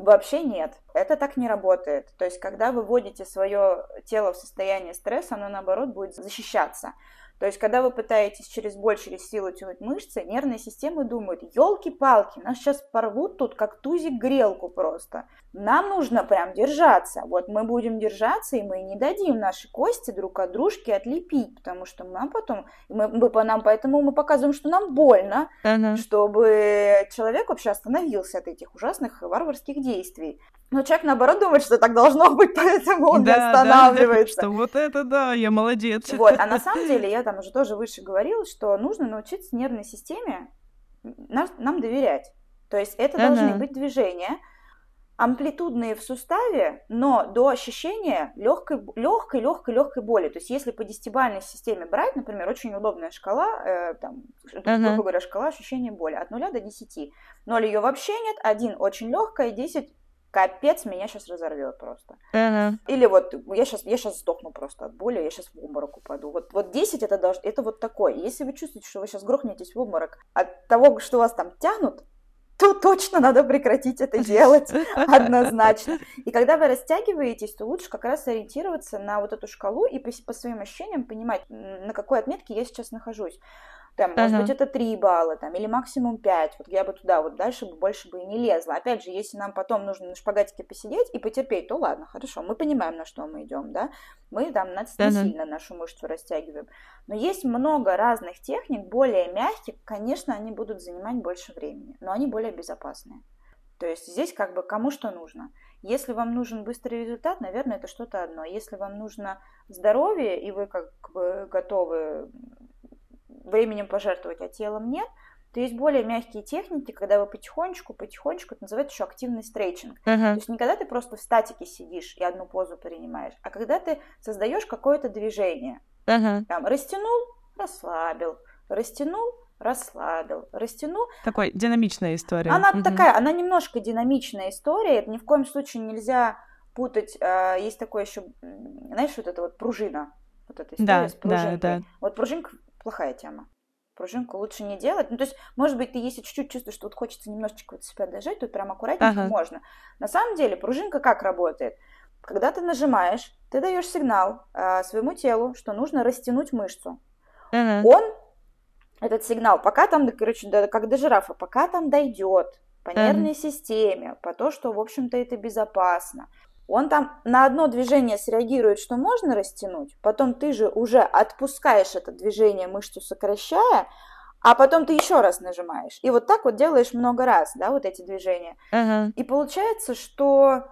Вообще нет, это так не работает. То есть, когда вы вводите свое тело в состояние стресса, оно наоборот будет защищаться. То есть, когда вы пытаетесь через боль, через силу тянуть мышцы, нервная система думает, елки-палки, нас сейчас порвут тут как тузик грелку просто. Нам нужно прям держаться. Вот мы будем держаться, и мы не дадим наши кости друг от дружки отлепить, потому что нам потом, мы, мы по нам, поэтому мы показываем, что нам больно, uh-huh. чтобы человек вообще остановился от этих ужасных варварских действий. Но человек, наоборот, думает, что так должно быть, поэтому он да, не останавливается. Да, что вот это да, я молодец. Вот, а на самом деле, я там уже тоже выше говорила, что нужно научиться нервной системе нам, нам доверять. То есть это ага. должны быть движения, амплитудные в суставе, но до ощущения легкой, легкой, легкой, легкой боли. То есть если по десятибальной системе брать, например, очень удобная шкала, э, там, uh-huh. грубо говоря, шкала ощущения боли от 0 до 10. 0 ее вообще нет, 1 очень легкая, 10 капец, меня сейчас разорвет просто. Uh-huh. Или вот я сейчас, я сейчас сдохну просто от боли, я сейчас в обморок упаду. Вот, вот 10 это, должно, это вот такое. Если вы чувствуете, что вы сейчас грохнетесь в обморок от того, что вас там тянут, то точно надо прекратить это делать однозначно. И когда вы растягиваетесь, то лучше как раз ориентироваться на вот эту шкалу и по, по своим ощущениям понимать, на какой отметке я сейчас нахожусь. Там, может быть, это 3 балла, там, или максимум 5. Вот я бы туда вот дальше бы больше бы и не лезла. Опять же, если нам потом нужно на шпагатике посидеть и потерпеть, то ладно, хорошо, мы понимаем, на что мы идем, да. Мы там не сильно нашу мышцу растягиваем. Но есть много разных техник, более мягких, конечно, они будут занимать больше времени, но они более безопасные. То есть здесь как бы кому что нужно. Если вам нужен быстрый результат, наверное, это что-то одно. Если вам нужно здоровье, и вы как бы готовы временем пожертвовать, а телом нет, то есть более мягкие техники, когда вы потихонечку, потихонечку, это называется еще активный стрейчинг. Uh-huh. То есть не когда ты просто в статике сидишь и одну позу принимаешь, а когда ты создаешь какое-то движение. Uh-huh. Там растянул, расслабил, растянул, расслабил, растянул. Такой динамичная история. Она uh-huh. такая, она немножко динамичная история. Это ни в коем случае нельзя путать. А, есть такое еще, знаешь, вот это вот пружина. Вот эта история да, с пружинкой. Да, да. Вот пружинка плохая тема. Пружинку лучше не делать. Ну, то есть, может быть, ты если чуть-чуть чувствуешь, что вот хочется немножечко вот себя дожать, то прям аккуратненько ага. можно. На самом деле, пружинка как работает? Когда ты нажимаешь, ты даешь сигнал э, своему телу, что нужно растянуть мышцу. Ага. Он, этот сигнал, пока там, короче, как до жирафа, пока там дойдет по нервной ага. системе, по то, что, в общем-то, это безопасно, он там на одно движение среагирует, что можно растянуть, потом ты же уже отпускаешь это движение, мышцу сокращая, а потом ты еще раз нажимаешь. И вот так вот делаешь много раз, да, вот эти движения. Uh-huh. И получается, что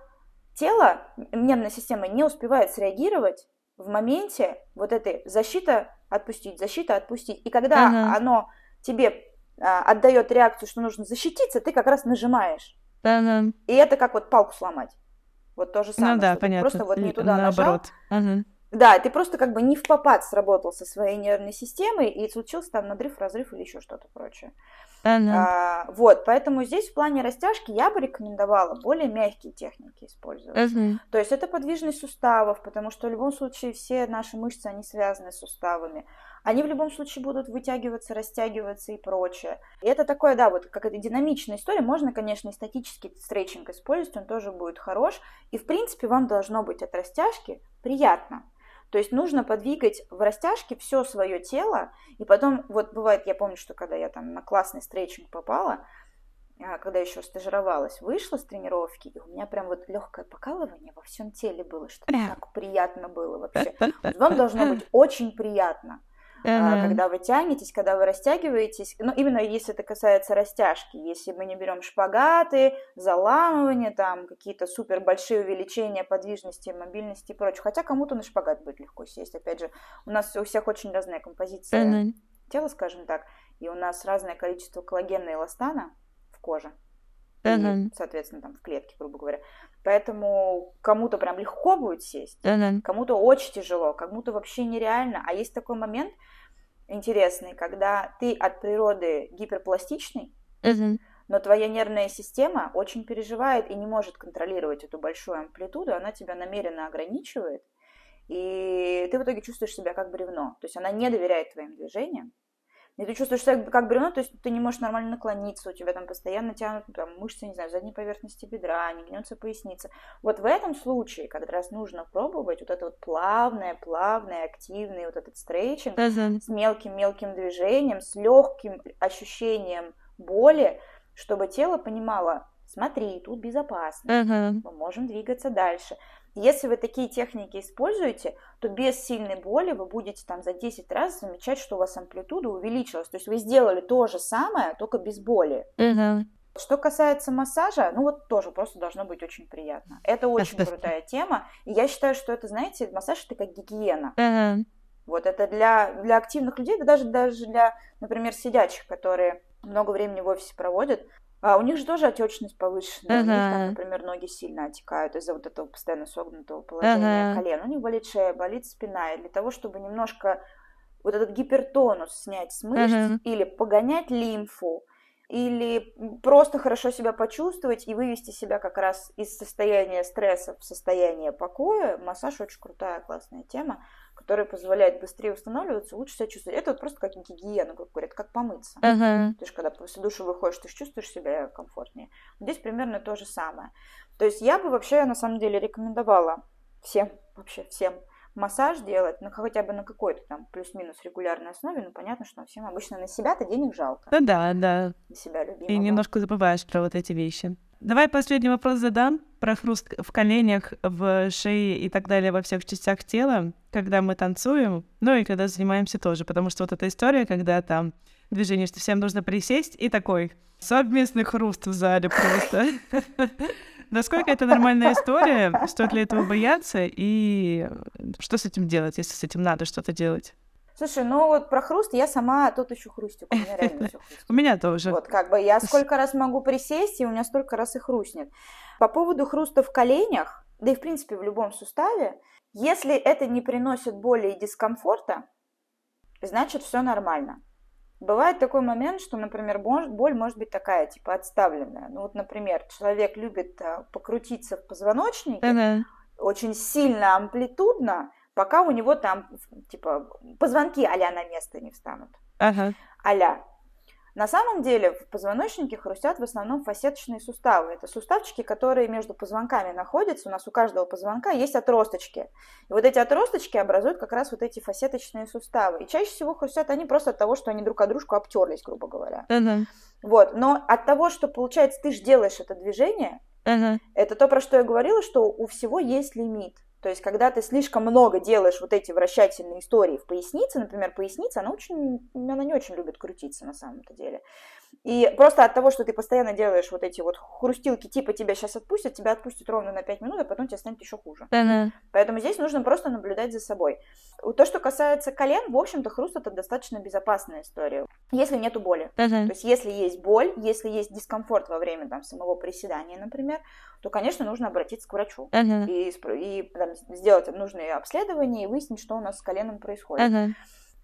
тело, нервная система не успевает среагировать в моменте вот этой защита отпустить, защита отпустить. И когда uh-huh. оно тебе а, отдает реакцию, что нужно защититься, ты как раз нажимаешь. Uh-huh. И это как вот палку сломать. Вот то же ну самое. Ну да, понятно. Просто вот не туда Наоборот. нажал. Угу. Да, ты просто как бы не в попад сработал со своей нервной системой, и случился там надрыв, разрыв или еще что-то прочее. Uh-huh. А, вот, поэтому здесь в плане растяжки я бы рекомендовала более мягкие техники использовать. Uh-huh. То есть это подвижность суставов, потому что в любом случае все наши мышцы, они связаны с суставами они в любом случае будут вытягиваться, растягиваться и прочее. И это такое, да, вот как это динамичная история. Можно, конечно, и статический стретчинг использовать, он тоже будет хорош. И, в принципе, вам должно быть от растяжки приятно. То есть нужно подвигать в растяжке все свое тело, и потом, вот бывает, я помню, что когда я там на классный стретчинг попала, а, когда еще стажировалась, вышла с тренировки, и у меня прям вот легкое покалывание во всем теле было, что так приятно было вообще. Вам должно быть очень приятно uh-huh. когда вы тянетесь, когда вы растягиваетесь. Ну, именно если это касается растяжки. Если мы не берем шпагаты, заламывание, там какие-то супер большие увеличения подвижности, мобильности и прочее. Хотя кому-то на шпагат будет легко сесть. Опять же, у нас у всех очень разная композиция uh-huh. тела, скажем так, и у нас разное количество коллагена и эластана в коже. Uh-huh. И, соответственно, там в клетке, грубо говоря. Поэтому кому-то прям легко будет сесть, uh-huh. кому-то очень тяжело, кому-то вообще нереально. А есть такой момент интересный, когда ты от природы гиперпластичный, uh-huh. но твоя нервная система очень переживает и не может контролировать эту большую амплитуду, она тебя намеренно ограничивает, и ты в итоге чувствуешь себя как бревно. То есть она не доверяет твоим движениям, и ты чувствуешь себя как бревно, то есть ты не можешь нормально наклониться, у тебя там постоянно тянут там, мышцы, не знаю, задней поверхности бедра, не гнется поясница. Вот в этом случае как раз нужно пробовать вот это вот плавное, плавное, активный вот этот стрейчинг uh-huh. с мелким-мелким движением, с легким ощущением боли, чтобы тело понимало, смотри, тут безопасно, uh-huh. мы можем двигаться дальше. Если вы такие техники используете, то без сильной боли вы будете там за 10 раз замечать, что у вас амплитуда увеличилась. То есть вы сделали то же самое, только без боли. Угу. Что касается массажа, ну вот тоже просто должно быть очень приятно. Это очень крутая тема. И я считаю, что это, знаете, массаж это как гигиена. Угу. Вот это для, для активных людей, да даже, даже для, например, сидячих, которые много времени в офисе проводят, а у них же тоже отечность повышенная. Uh-huh. У них там, например, ноги сильно отекают из-за вот этого постоянно согнутого положения uh-huh. колен. У них болит шея, болит спина. И для того, чтобы немножко вот этот гипертонус снять с мышц uh-huh. или погонять лимфу, или просто хорошо себя почувствовать и вывести себя как раз из состояния стресса в состояние покоя, массаж очень крутая, классная тема которая позволяет быстрее устанавливаться, лучше себя чувствовать. Это вот просто как гигиена, как говорят, как помыться. Uh-huh. То есть, когда после душа выходишь, ты чувствуешь себя комфортнее. Здесь примерно то же самое. То есть, я бы вообще, на самом деле, рекомендовала всем, вообще всем, массаж делать, ну, хотя бы на какой-то там плюс-минус регулярной основе, ну, понятно, что всем обычно на себя-то денег жалко. Ну да, да. На себя любимого. И немножко забываешь про вот эти вещи. Давай последний вопрос задам про хруст в коленях, в шее и так далее во всех частях тела, когда мы танцуем, ну и когда занимаемся тоже, потому что вот эта история, когда там движение, что всем нужно присесть, и такой совместный хруст в зале просто. Насколько это нормальная история? Стоит ли этого бояться? И что с этим делать, если с этим надо что-то делать? Слушай, ну вот про хруст я сама тут еще хрустик. У меня реально все хрустит. У меня тоже. Вот как бы я сколько раз могу присесть, и у меня столько раз и хрустнет. По поводу хруста в коленях, да и в принципе в любом суставе, если это не приносит боли и дискомфорта, значит все нормально. Бывает такой момент, что, например, боль может быть такая, типа, отставленная. Ну вот, например, человек любит э, покрутиться в позвоночнике, очень сильно амплитудно, пока у него там, типа, позвонки а на место не встанут. Uh-huh. а На самом деле в позвоночнике хрустят в основном фасеточные суставы. Это суставчики, которые между позвонками находятся. У нас у каждого позвонка есть отросточки. И вот эти отросточки образуют как раз вот эти фасеточные суставы. И чаще всего хрустят они просто от того, что они друг от дружку обтерлись, грубо говоря. Uh-huh. Вот. Но от того, что получается, ты же делаешь это движение, uh-huh. это то, про что я говорила, что у всего есть лимит. То есть, когда ты слишком много делаешь вот эти вращательные истории в пояснице, например, поясница, она, очень, она не очень любит крутиться на самом-то деле. И просто от того, что ты постоянно делаешь вот эти вот хрустилки, типа тебя сейчас отпустят, тебя отпустят ровно на 5 минут, а потом тебе станет еще хуже. Uh-huh. Поэтому здесь нужно просто наблюдать за собой. То, что касается колен, в общем-то, хруст это достаточно безопасная история, если нету боли. Uh-huh. То есть, если есть боль, если есть дискомфорт во время там, самого приседания, например, то, конечно, нужно обратиться к врачу uh-huh. и, и там, сделать нужные обследования и выяснить, что у нас с коленом происходит. Uh-huh.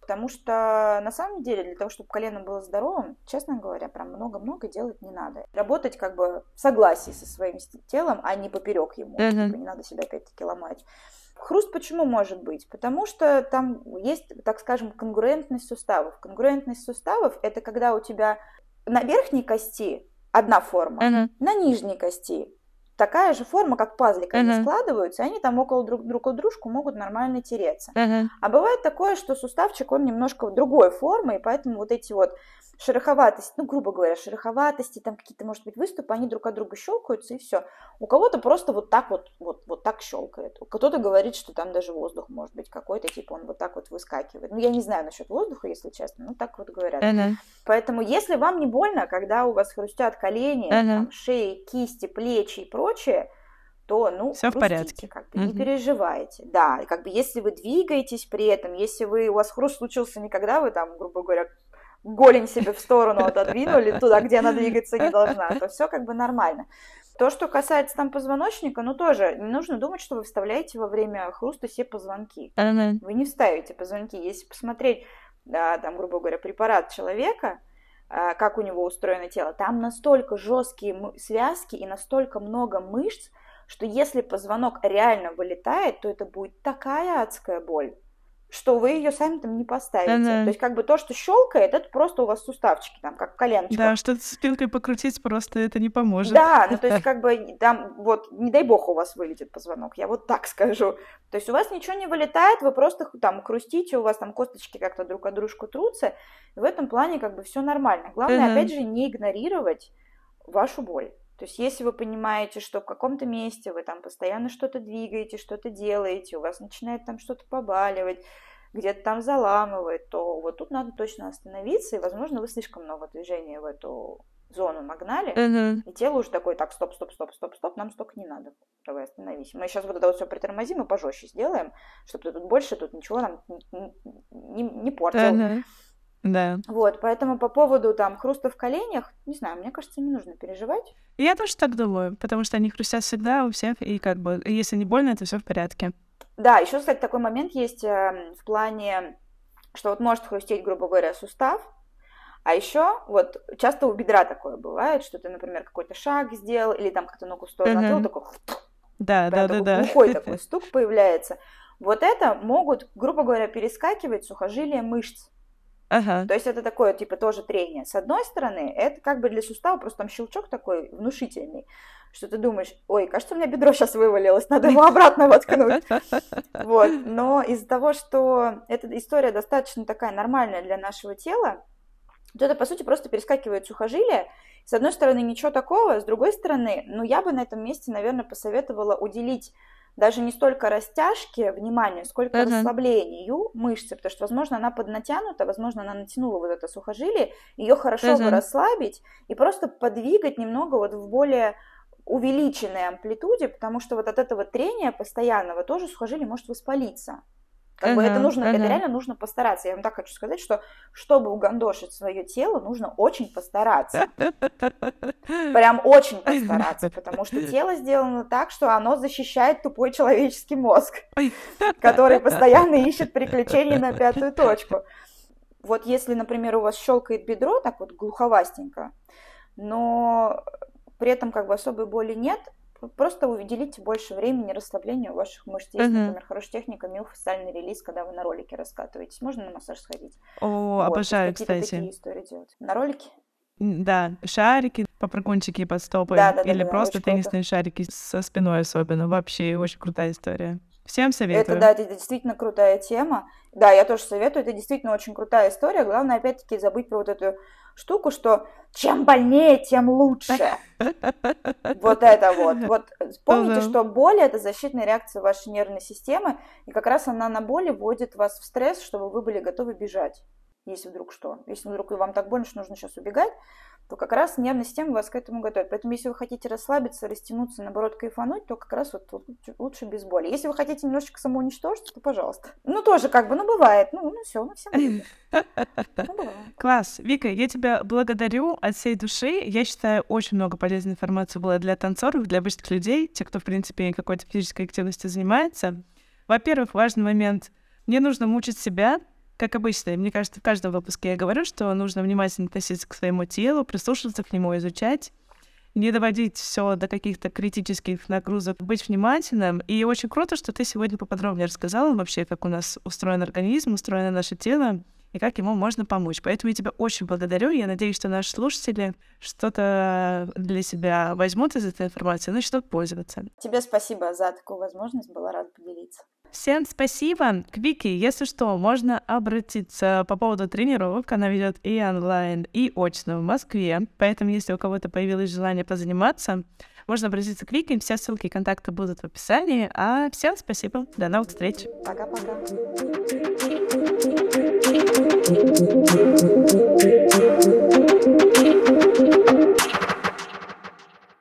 Потому что на самом деле для того, чтобы колено было здоровым, честно говоря, прям много-много делать не надо. Работать как бы в согласии со своим телом, а не поперек ему. Uh-huh. Типа, не надо себя опять-таки ломать. Хруст почему может быть? Потому что там есть, так скажем, конгруентность суставов. Конгруентность суставов это когда у тебя на верхней кости одна форма, uh-huh. на нижней кости такая же форма, как пазлик, они uh-huh. складываются, и они там около друг, друг от дружку могут нормально тереться. Uh-huh. А бывает такое, что суставчик, он немножко другой формы, и поэтому вот эти вот шероховатости, ну, грубо говоря, шероховатости, там какие-то, может быть, выступы, они друг от друга щелкаются, и все. У кого-то просто вот так вот, вот, вот так щелкает. Кто-то говорит, что там даже воздух может быть какой-то, типа он вот так вот выскакивает. Ну, я не знаю насчет воздуха, если честно, ну, так вот говорят. Uh-huh. Поэтому, если вам не больно, когда у вас хрустят колени, uh-huh. там, шеи, кисти, плечи и прочее, то, ну, все в порядке. Как бы, угу. Не переживайте. Да, как бы если вы двигаетесь при этом, если вы, у вас хруст случился не когда вы там, грубо говоря, голень себе в сторону отодвинули, туда, где она двигаться не должна, то все как бы нормально. То, что касается там позвоночника, ну тоже не нужно думать, что вы вставляете во время хруста все позвонки. Вы не вставите позвонки. Если посмотреть, да, там, грубо говоря, препарат человека, а, как у него устроено тело, там настолько жесткие связки и настолько много мышц, что если позвонок реально вылетает, то это будет такая адская боль что вы ее сами там не поставите. Uh-huh. То есть как бы то, что щелкает, это просто у вас суставчики, там, как коленочка. Да, что-то спинкой покрутить просто это не поможет. Да, ну то есть как бы там вот, не дай бог у вас вылетит позвонок, я вот так скажу. То есть у вас ничего не вылетает, вы просто там хрустите, у вас там косточки как-то друг от дружку трутся, и в этом плане как бы все нормально. Главное, uh-huh. опять же, не игнорировать вашу боль. То есть, если вы понимаете, что в каком-то месте вы там постоянно что-то двигаете, что-то делаете, у вас начинает там что-то побаливать, где-то там заламывает, то вот тут надо точно остановиться, и, возможно, вы слишком много движения в эту зону нагнали, uh-huh. и тело уже такое, так, стоп, стоп, стоп, стоп, стоп, нам столько не надо, давай остановись. Мы сейчас вот это вот все притормозим и пожестче сделаем, чтобы тут больше тут ничего нам не, не, не портил. Uh-huh. Да. Вот, поэтому по поводу там хруста в коленях, не знаю, мне кажется, не нужно переживать. Я тоже так думаю, потому что они хрустят всегда у всех, и как бы, если не больно, это все в порядке. Да, еще, кстати, такой момент есть э, в плане, что вот может хрустеть, грубо говоря, сустав, а еще вот часто у бедра такое бывает, что ты, например, какой-то шаг сделал, или там как-то ногу в сторону uh-huh. такой... Да, да, да, да. Глухой такой стук появляется. Вот это могут, грубо говоря, перескакивать сухожилия мышц. Ага. То есть это такое, типа, тоже трение. С одной стороны, это как бы для сустава просто там щелчок такой внушительный, что ты думаешь, ой, кажется, у меня бедро сейчас вывалилось, надо его обратно воткнуть. Вот. Но из-за того, что эта история достаточно такая нормальная для нашего тела, то это, по сути, просто перескакивает сухожилие. С одной стороны, ничего такого, с другой стороны, ну, я бы на этом месте, наверное, посоветовала уделить даже не столько растяжке внимания, сколько uh-huh. расслаблению мышцы, потому что, возможно, она поднатянута, возможно, она натянула вот это сухожилие, ее хорошо uh-huh. бы расслабить и просто подвигать немного вот в более увеличенной амплитуде, потому что вот от этого трения постоянного тоже сухожилие может воспалиться. Как uh-huh, бы это нужно, uh-huh. это реально нужно постараться. Я вам так хочу сказать, что чтобы угандошить свое тело, нужно очень постараться. Прям очень постараться, потому что тело сделано так, что оно защищает тупой человеческий мозг, который постоянно ищет приключения на пятую точку. Вот если, например, у вас щелкает бедро, так вот глуховастенько, но при этом как бы особой боли нет, Просто уделите больше времени расслаблению ваших мышц. Есть, uh-huh. например, хорошая техника миофасциальный релиз, когда вы на ролике раскатываетесь. Можно на массаж сходить? О, вот, обожаю, кстати. такие истории делать. На ролике? Да, шарики, попрыгунчики под стопой. Да, да, или да, просто да, теннисные круто. шарики со спиной особенно. Вообще очень крутая история. Всем советую. Это, да, это действительно крутая тема. Да, я тоже советую. Это действительно очень крутая история. Главное, опять-таки, забыть про вот эту штуку, что чем больнее, тем лучше. Вот это вот. Вот помните, что боль это защитная реакция вашей нервной системы, и как раз она на боли вводит вас в стресс, чтобы вы были готовы бежать, если вдруг что. Если вдруг вам так больно, что нужно сейчас убегать, то как раз нервная система вас к этому готовит. Поэтому если вы хотите расслабиться, растянуться, наоборот, кайфануть, то как раз вот лучше без боли. Если вы хотите немножечко самоуничтожиться, то пожалуйста. Ну, тоже как бы, ну, бывает. Ну, ну все, ну, всем ну, Класс. Вика, я тебя благодарю от всей души. Я считаю, очень много полезной информации было для танцоров, для обычных людей, те, кто, в принципе, какой-то физической активностью занимается. Во-первых, важный момент. Не нужно мучить себя, как обычно, мне кажется, в каждом выпуске я говорю, что нужно внимательно относиться к своему телу, прислушиваться к нему, изучать, не доводить все до каких-то критических нагрузок, быть внимательным. И очень круто, что ты сегодня поподробнее рассказала вообще, как у нас устроен организм, устроено наше тело и как ему можно помочь. Поэтому я тебя очень благодарю. Я надеюсь, что наши слушатели что-то для себя возьмут из этой информации, начнут пользоваться. Тебе спасибо за такую возможность. Была рада поделиться. Всем спасибо. К Вике, если что, можно обратиться по поводу тренировок. Она ведет и онлайн, и очно в Москве. Поэтому, если у кого-то появилось желание позаниматься, можно обратиться к Вике. Все ссылки и контакты будут в описании. А всем спасибо. До новых встреч. Пока-пока.